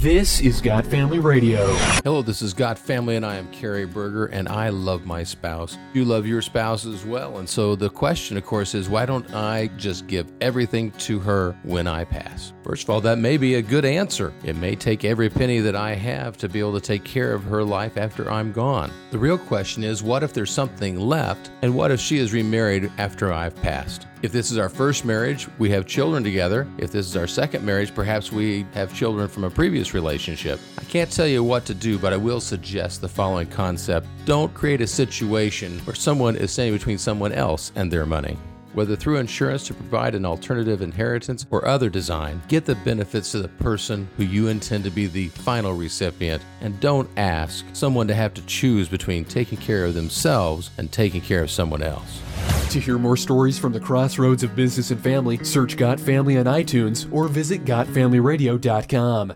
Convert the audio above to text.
This is Got Family Radio. Hello, this is Got Family, and I am Carrie Berger, and I love my spouse. You love your spouse as well. And so the question, of course, is why don't I just give everything to her when I pass? First of all, that may be a good answer. It may take every penny that I have to be able to take care of her life after I'm gone. The real question is what if there's something left, and what if she is remarried after I've passed? If this is our first marriage, we have children together. If this is our second marriage, perhaps we have children from a previous relationship. I can't tell you what to do, but I will suggest the following concept don't create a situation where someone is standing between someone else and their money. Whether through insurance to provide an alternative inheritance or other design, get the benefits to the person who you intend to be the final recipient, and don't ask someone to have to choose between taking care of themselves and taking care of someone else. To hear more stories from the crossroads of business and family, search Got Family on iTunes or visit GotFamilyRadio.com.